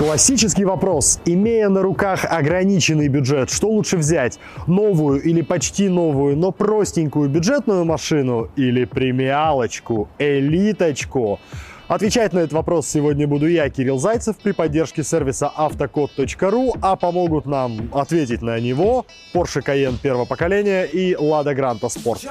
Классический вопрос. Имея на руках ограниченный бюджет, что лучше взять? Новую или почти новую, но простенькую бюджетную машину или премиалочку, элиточку? Отвечать на этот вопрос сегодня буду я, Кирилл Зайцев, при поддержке сервиса автокод.ру, а помогут нам ответить на него Porsche Cayenne первого поколения и Lada Granta Sport.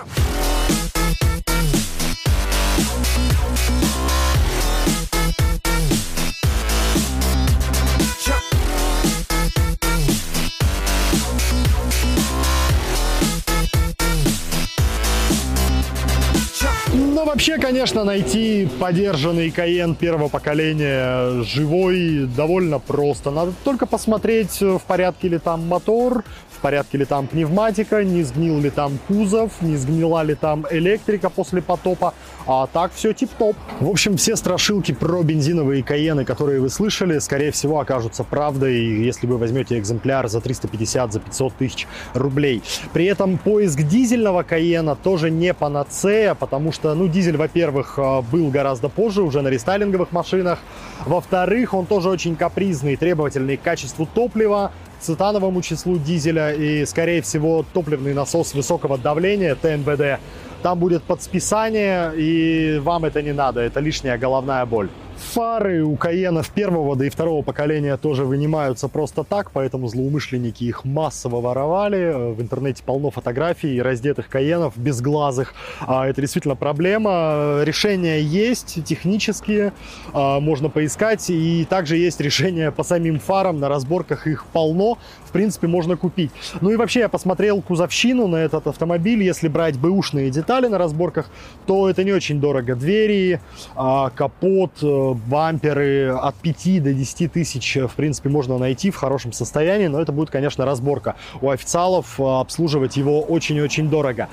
Вообще, конечно, найти подержанный Каен первого поколения живой довольно просто. Надо только посмотреть, в порядке ли там мотор, в порядке ли там пневматика, не сгнил ли там кузов, не сгнила ли там электрика после потопа. А так все тип-топ. В общем, все страшилки про бензиновые Каены, которые вы слышали, скорее всего, окажутся правдой, если вы возьмете экземпляр за 350, за 500 тысяч рублей. При этом поиск дизельного Каена тоже не панацея, потому что, ну, дизель, во-первых, э, был гораздо позже, уже на рестайлинговых машинах. Во-вторых, он тоже очень капризный, требовательный к качеству топлива, цитановому числу дизеля и, скорее всего, топливный насос высокого давления ТНВД. Там будет подсписание, и вам это не надо, это лишняя головная боль. Фары у Каенов первого, да и второго поколения тоже вынимаются просто так, поэтому злоумышленники их массово воровали. В интернете полно фотографий раздетых Каенов, безглазых. А, это действительно проблема. Решения есть технические, а, можно поискать. И также есть решения по самим фарам, на разборках их полно. В принципе, можно купить. Ну и вообще, я посмотрел кузовщину на этот автомобиль. Если брать бэушные детали на разборках, то это не очень дорого. Двери, а, капот, э, бамперы от 5 до 10 тысяч, в принципе, можно найти в хорошем состоянии, но это будет, конечно, разборка. У официалов э, обслуживать его очень-очень дорого.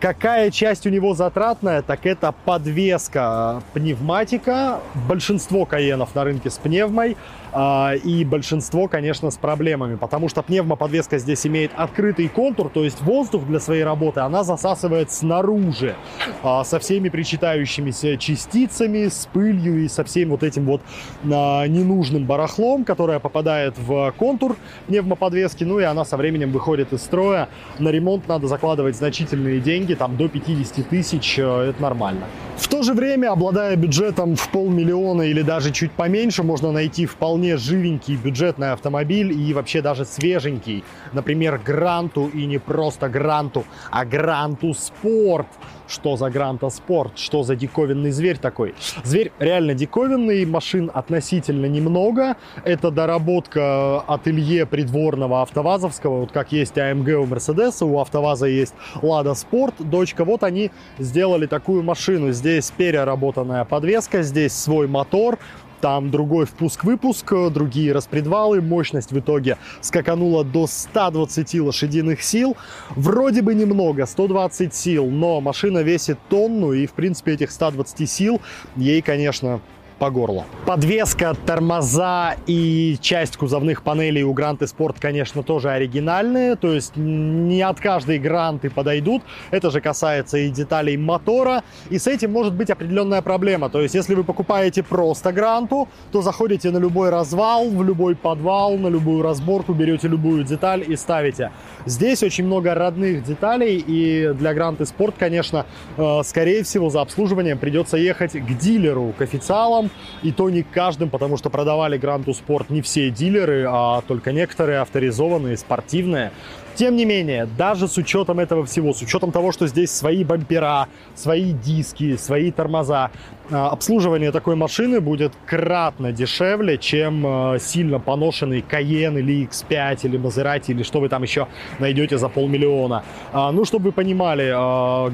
Какая часть у него затратная? Так это подвеска, пневматика. Большинство каенов на рынке с пневмой. А, и большинство, конечно, с проблемами, потому что пневмоподвеска здесь имеет открытый контур, то есть воздух для своей работы она засасывает снаружи а, со всеми причитающимися частицами, с пылью и со всем вот этим вот а, ненужным барахлом, которое попадает в контур пневмоподвески, ну и она со временем выходит из строя. На ремонт надо закладывать значительные деньги, там до 50 тысяч, э, это нормально. В то же время, обладая бюджетом в полмиллиона или даже чуть поменьше, можно найти вполне живенький бюджетный автомобиль и вообще даже свеженький. Например, Гранту и не просто Гранту, а Гранту Спорт. Что за Гранта Спорт? Что за диковинный зверь такой? Зверь реально диковинный, машин относительно немного. Это доработка ателье придворного автовазовского, вот как есть АМГ у Мерседеса, у автоваза есть Лада Спорт, дочка. Вот они сделали такую машину. Здесь переработанная подвеска, здесь свой мотор, там другой впуск-выпуск, другие распредвалы. Мощность в итоге скаканула до 120 лошадиных сил. Вроде бы немного, 120 сил, но машина весит тонну, и в принципе этих 120 сил ей, конечно, по горло. Подвеска, тормоза и часть кузовных панелей у Гранты Спорт, конечно, тоже оригинальные, то есть не от каждой Гранты подойдут. Это же касается и деталей мотора, и с этим может быть определенная проблема. То есть если вы покупаете просто Гранту, то заходите на любой развал, в любой подвал, на любую разборку, берете любую деталь и ставите. Здесь очень много родных деталей, и для Гранты Спорт, конечно, э, скорее всего, за обслуживанием придется ехать к дилеру, к официалам, и то не каждым, потому что продавали Гранту Спорт не все дилеры, а только некоторые авторизованные, спортивные. Тем не менее, даже с учетом этого всего, с учетом того, что здесь свои бампера, свои диски, свои тормоза, а, обслуживание такой машины будет кратно дешевле, чем а, сильно поношенный Cayenne или X5 или Maserati или что вы там еще найдете за полмиллиона. А, ну, чтобы вы понимали,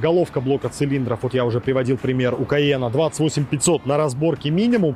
головка блока цилиндров, вот я уже приводил пример у Cayenne, 28500 на разборке минимум.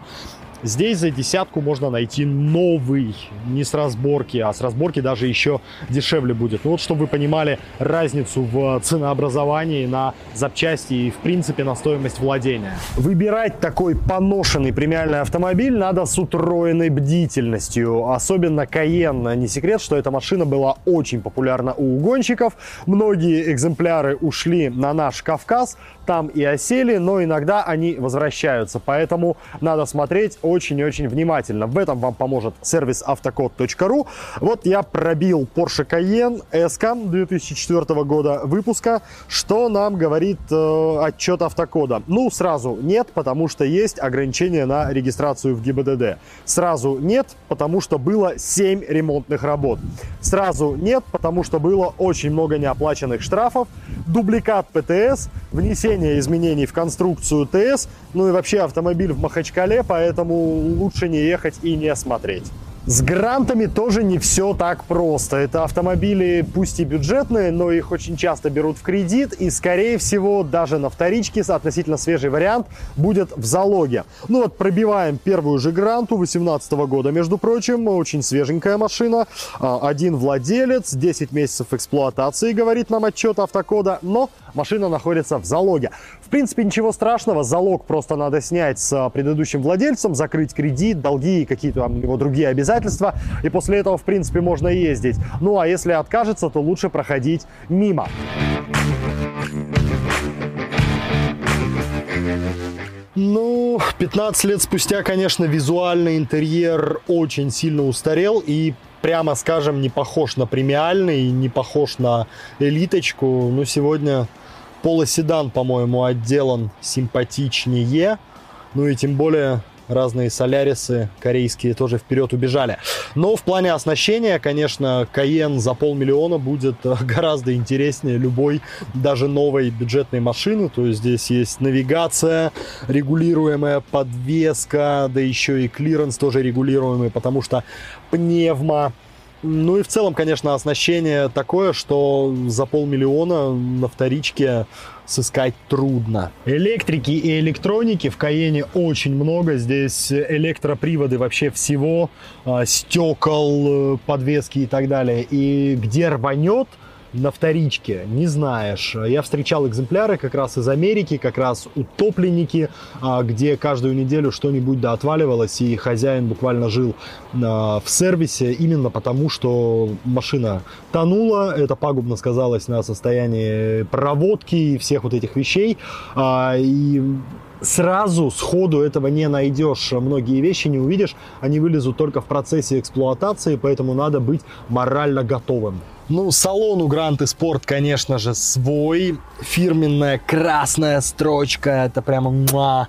Здесь за десятку можно найти новый, не с разборки, а с разборки даже еще дешевле будет. Ну вот, чтобы вы понимали разницу в ценообразовании на запчасти и, в принципе, на стоимость владения. Выбирать такой поношенный премиальный автомобиль надо с утроенной бдительностью. Особенно Cayenne. Не секрет, что эта машина была очень популярна у угонщиков. Многие экземпляры ушли на наш Кавказ, там и осели, но иногда они возвращаются. Поэтому надо смотреть очень-очень внимательно. В этом вам поможет сервис автокод.ру. Вот я пробил Porsche Cayenne SK 2004 года выпуска. Что нам говорит э, отчет автокода? Ну, сразу нет, потому что есть ограничения на регистрацию в ГИБДД. Сразу нет, потому что было 7 ремонтных работ. Сразу нет, потому что было очень много неоплаченных штрафов, дубликат ПТС, внесение изменений в конструкцию ТС, ну и вообще автомобиль в Махачкале, поэтому лучше не ехать и не смотреть. С грантами тоже не все так просто. Это автомобили, пусть и бюджетные, но их очень часто берут в кредит, и, скорее всего, даже на вторичке относительно свежий вариант будет в залоге. Ну вот, пробиваем первую же гранту 2018 года, между прочим, очень свеженькая машина, а, один владелец, 10 месяцев эксплуатации, говорит нам отчет автокода, но машина находится в залоге. В принципе, ничего страшного, залог просто надо снять с предыдущим владельцем, закрыть кредит, долги и какие-то там его другие обязательства, и после этого, в принципе, можно ездить. Ну, а если откажется, то лучше проходить мимо. Ну, 15 лет спустя, конечно, визуальный интерьер очень сильно устарел и прямо скажем, не похож на премиальный, не похож на элиточку. Но сегодня полоседан, по-моему, отделан симпатичнее. Ну и тем более разные солярисы корейские тоже вперед убежали. Но в плане оснащения, конечно, Cayenne за полмиллиона будет э, гораздо интереснее любой, даже новой бюджетной машины. То есть здесь есть навигация, регулируемая подвеска, да еще и клиренс тоже регулируемый, потому что пневма ну и в целом, конечно, оснащение такое, что за полмиллиона на вторичке сыскать трудно. Электрики и электроники в Каене очень много. Здесь электроприводы вообще всего, а, стекол, э, подвески и так далее. И где рванет, на вторичке, не знаешь. Я встречал экземпляры как раз из Америки, как раз утопленники, а, где каждую неделю что-нибудь да отваливалось, и хозяин буквально жил а, в сервисе именно потому, что машина тонула, это пагубно сказалось на состоянии проводки и всех вот этих вещей, а, и сразу сходу этого не найдешь. Многие вещи не увидишь, они вылезут только в процессе эксплуатации, поэтому надо быть морально готовым. Ну, салон у Гранты Спорт, конечно же, свой. Фирменная красная строчка. Это прямо муа.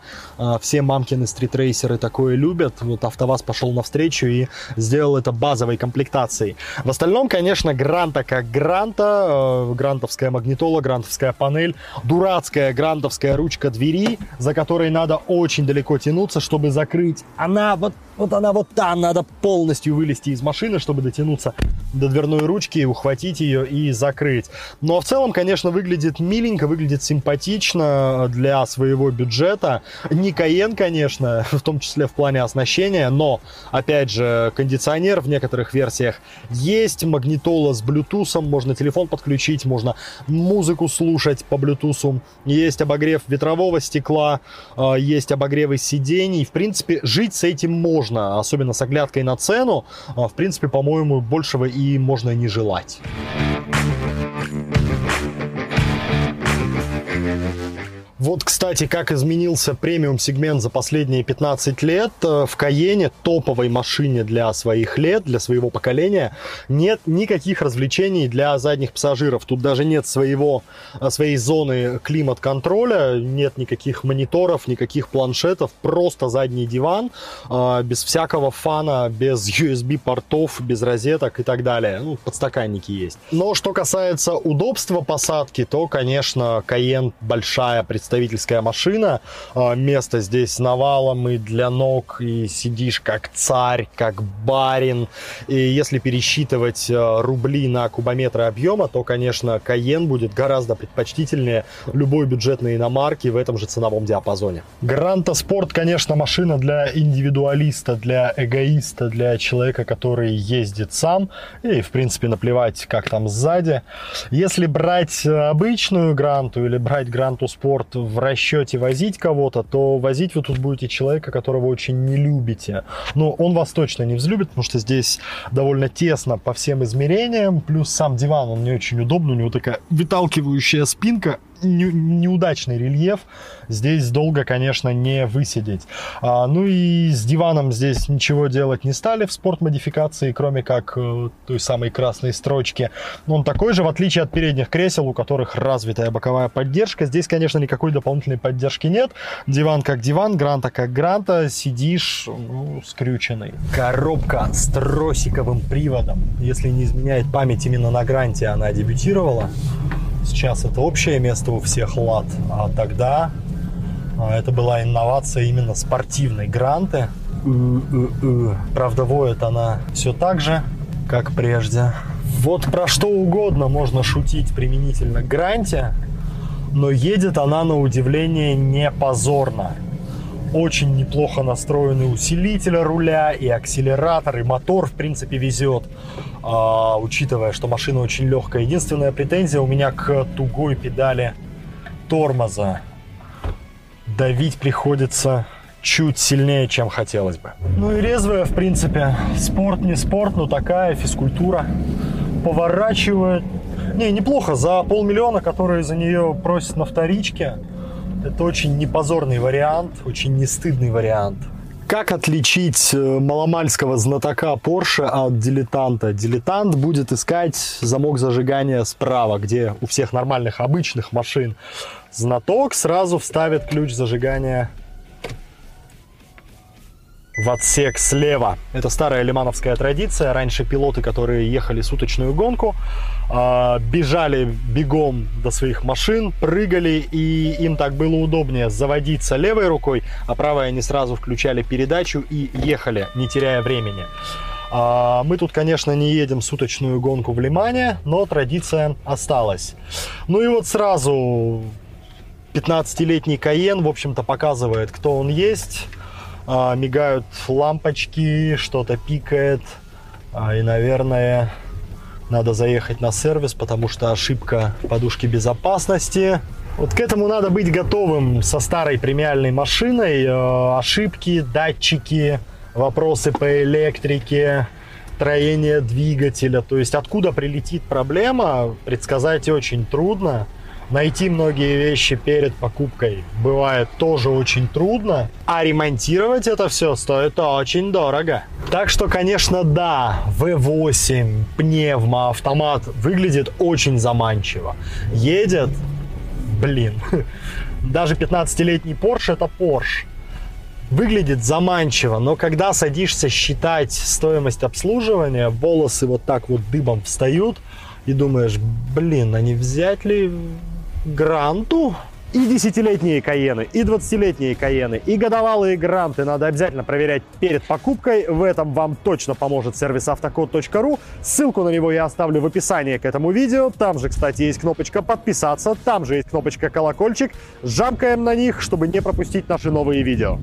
Все мамкины стритрейсеры такое любят. Вот АвтоВАЗ пошел навстречу и сделал это базовой комплектацией. В остальном, конечно, Гранта как Гранта. Э, грантовская магнитола, грантовская панель. Дурацкая грантовская ручка двери, за которой надо очень далеко тянуться, чтобы закрыть. Она вот, вот она вот там. Надо полностью вылезти из машины, чтобы дотянуться до дверной ручки ухватить ее и закрыть. Но в целом, конечно, выглядит миленько, выглядит симпатично для своего бюджета. Не Каен, конечно, в том числе в плане оснащения, но, опять же, кондиционер в некоторых версиях есть, магнитола с Bluetooth, можно телефон подключить, можно музыку слушать по Bluetooth, есть обогрев ветрового стекла, а, есть обогревы сидений. В принципе, жить с этим можно, особенно с оглядкой на цену. А, в принципе, по-моему, большего и можно не желать. Вот, кстати, как изменился премиум-сегмент за последние 15 лет. Э, в Каене, топовой машине для своих лет, для своего поколения, нет никаких развлечений для задних пассажиров. Тут даже нет своего, э, своей зоны климат-контроля, нет никаких мониторов, никаких планшетов, просто задний диван, э, без всякого фана, без USB-портов, без розеток и так далее. Ну, подстаканники есть. Но что касается удобства посадки, то, конечно, Каен большая представительная представительская машина. А, место здесь навалом и для ног, и сидишь как царь, как барин. И если пересчитывать а, рубли на кубометры объема, то, конечно, Каен будет гораздо предпочтительнее любой бюджетной иномарки в этом же ценовом диапазоне. Гранта Спорт, конечно, машина для индивидуалиста, для эгоиста, для человека, который ездит сам. И, в принципе, наплевать, как там сзади. Если брать обычную Гранту или брать Гранту Спорт в расчете возить кого-то, то возить вы тут будете человека, которого очень не любите. Но он вас точно не взлюбит, потому что здесь довольно тесно по всем измерениям, плюс сам диван, он не очень удобный, у него такая выталкивающая спинка, неудачный рельеф. Здесь долго, конечно, не высидеть. А, ну и с диваном здесь ничего делать не стали в спорт-модификации, кроме как э, той самой красной строчки. Он такой же, в отличие от передних кресел, у которых развитая боковая поддержка. Здесь, конечно, никакой дополнительной поддержки нет. Диван как диван, гранта как гранта. Сидишь, ну, скрюченный. Коробка с тросиковым приводом. Если не изменяет память, именно на гранте она дебютировала. Сейчас это общее место у всех лад, а тогда а, это была инновация именно спортивной гранты. Правда, воет она все так же, как прежде. Вот про что угодно можно шутить применительно к гранте, но едет она на удивление не позорно. Очень неплохо настроенный усилитель руля и акселератор, и мотор, в принципе, везет. А, учитывая, что машина очень легкая. Единственная претензия у меня к тугой педали тормоза. Давить приходится чуть сильнее, чем хотелось бы. Ну и резвая, в принципе. Спорт не спорт, но такая физкультура. Поворачивает. Не, неплохо. За полмиллиона, которые за нее просят на вторичке, это очень непозорный вариант, очень не стыдный вариант. Как отличить э, маломальского знатока Porsche от дилетанта? Дилетант будет искать замок зажигания справа, где у всех нормальных обычных машин. Знаток сразу вставит ключ зажигания в отсек слева. Это старая лимановская традиция. Раньше пилоты, которые ехали суточную гонку, а, бежали бегом до своих машин, прыгали, и им так было удобнее заводиться левой рукой, а правой они сразу включали передачу и ехали, не теряя времени. А, мы тут, конечно, не едем суточную гонку в Лимане, но традиция осталась. Ну и вот сразу 15-летний Каен, в общем-то, показывает, кто он есть а, мигают лампочки, что-то пикает. А, и, наверное, надо заехать на сервис, потому что ошибка подушки безопасности. Вот к этому надо быть готовым со старой премиальной машиной. Э, ошибки, датчики, вопросы по электрике, строение двигателя. То есть откуда прилетит проблема, предсказать очень трудно. Найти многие вещи перед покупкой бывает тоже очень трудно, а ремонтировать это все стоит очень дорого. Так что, конечно, да, V8, пневмо, автомат выглядит очень заманчиво. Едет, блин, даже 15-летний Porsche это Porsche выглядит заманчиво, но когда садишься считать стоимость обслуживания, волосы вот так вот дыбом встают и думаешь, блин, а не взять ли Гранту. И десятилетние Каены, и 20-летние Каены, и годовалые Гранты надо обязательно проверять перед покупкой. В этом вам точно поможет сервис автокод.ру. Ссылку на него я оставлю в описании к этому видео. Там же, кстати, есть кнопочка подписаться, там же есть кнопочка колокольчик. Жамкаем на них, чтобы не пропустить наши новые видео.